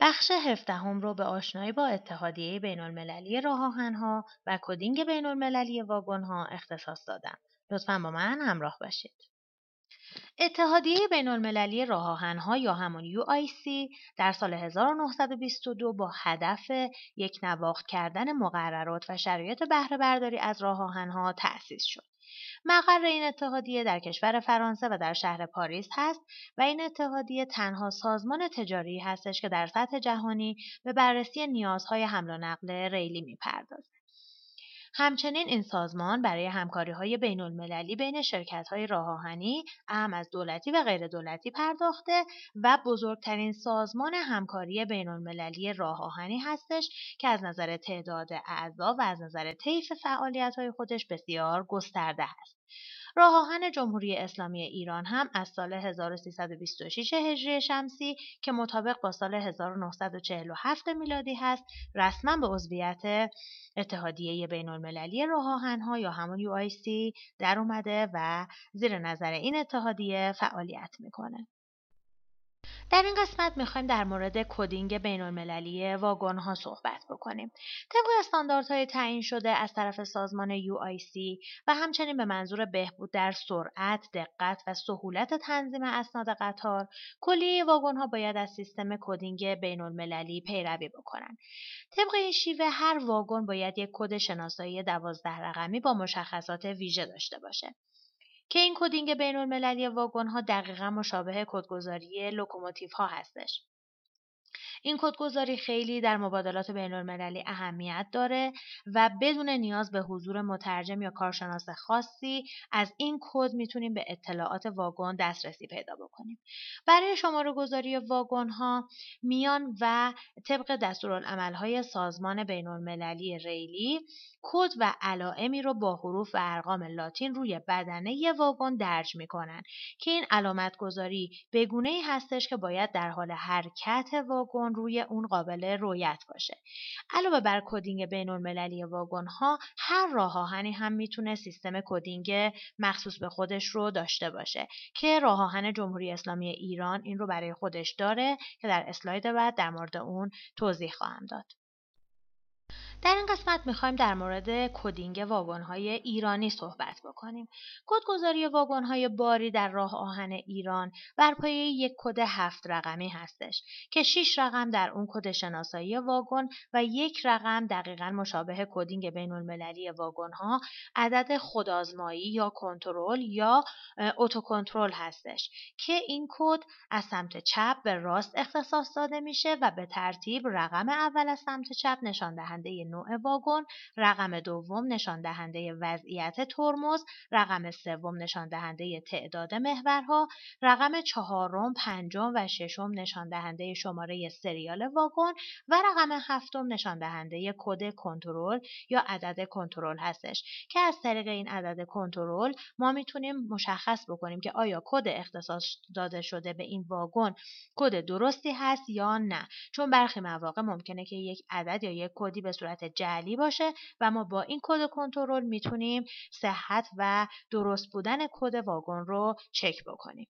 بخش هفدهم رو به آشنایی با اتحادیه بین المللی راه آهنها و coding بین المللی واگن ها اختصاص دادم. لطفا با من همراه باشید. اتحادیه بین المللی راه آهنها یا همون UIC در سال 1922 با هدف یک نواخت کردن مقررات و شرایط بهره برداری از راه آهنها تأسیس شد. مقر این اتحادیه در کشور فرانسه و در شهر پاریس هست و این اتحادیه تنها سازمان تجاری هستش که در سطح جهانی به بررسی نیازهای حمل و نقل ریلی می‌پردازه. همچنین این سازمان برای همکاری های بین المللی بین شرکت های راه آهنی اهم از دولتی و غیر دولتی پرداخته و بزرگترین سازمان همکاری بین المللی راه آهنی هستش که از نظر تعداد اعضا و از نظر طیف فعالیت های خودش بسیار گسترده است. راه آهن جمهوری اسلامی ایران هم از سال 1326 هجری شمسی که مطابق با سال 1947 میلادی هست رسما به عضویت اتحادیه بین المللی راه آهنها یا همون UIC در اومده و زیر نظر این اتحادیه فعالیت می‌کنه. در این قسمت می‌خوایم در مورد کدینگ بین المللی واگن ها صحبت بکنیم. طبق استانداردهای تعیین شده از طرف سازمان UIC و همچنین به منظور بهبود در سرعت، دقت و سهولت تنظیم اسناد قطار، کلیه واگن ها باید از سیستم coding بین المللی پیروی بکنند. طبق این شیوه هر واگن باید یک کد شناسایی دوازده رقمی با مشخصات ویژه داشته باشه. که این coding بین المللی واگن دقیقا مشابه کدگذاری لوکوموتیو ها هستش. این کدگذاری خیلی در مبادلات بین المللی اهمیت داره و بدون نیاز به حضور مترجم یا کارشناس خاصی از این کد می‌تونیم به اطلاعات واگن دسترسی پیدا بکنیم. برای شماره گذاری واگن ها میان و طبق دستورالعمل های سازمان بین المللی ریلی کد و علائمی رو با حروف و ارقام لاتین روی بدنه واگن درج می‌کنن که این علامت گذاری بگونه ای هستش که باید در حال حرکت واگن روی اون قابل رویت باشه. علاوه بر coding بین المللی واگن ها هر راه آهنی هم می‌تونه سیستم coding مخصوص به خودش رو داشته باشه که راه آهن جمهوری اسلامی ایران این رو برای خودش داره که در اسلاید بعد در مورد اون توضیح خواهم داد. در این قسمت می‌خوایم در مورد coding های ایرانی صحبت بکنیم. کدگذاری های باری در راه آهن ایران بر پایه یک کد هفت رقمی هستش که شش رقم در اون کد شناسایی واگن و یک رقم دقیقا مشابه کدینگ بین المللی ها عدد خودآزمایی یا کنترل یا اتوکنترل هستش که این کد از سمت چپ به راست اختصاص داده میشه و به ترتیب رقم اول از سمت چپ نشان دهنده نوع واگن، رقم دوم نشان دهنده وضعیت ترمز، رقم سوم نشان دهنده تعداد محورها، رقم چهارم، پنجم و ششم نشان دهنده شماره سریال واگن و رقم هفتم نشان دهنده کد کنترل یا عدد کنترل هستش. که از طریق این عدد کنترل ما می‌تونیم مشخص بکنیم که آیا کد اختصاص داده شده به این واگن کد درستی هست یا نه. چون برخی مواقع ممکنه که یک عدد یا یک کدی به صورت جعلی باشه و ما با این کد کنترل می‌تونیم صحت و درست بودن کد واگن رو چک بکنیم.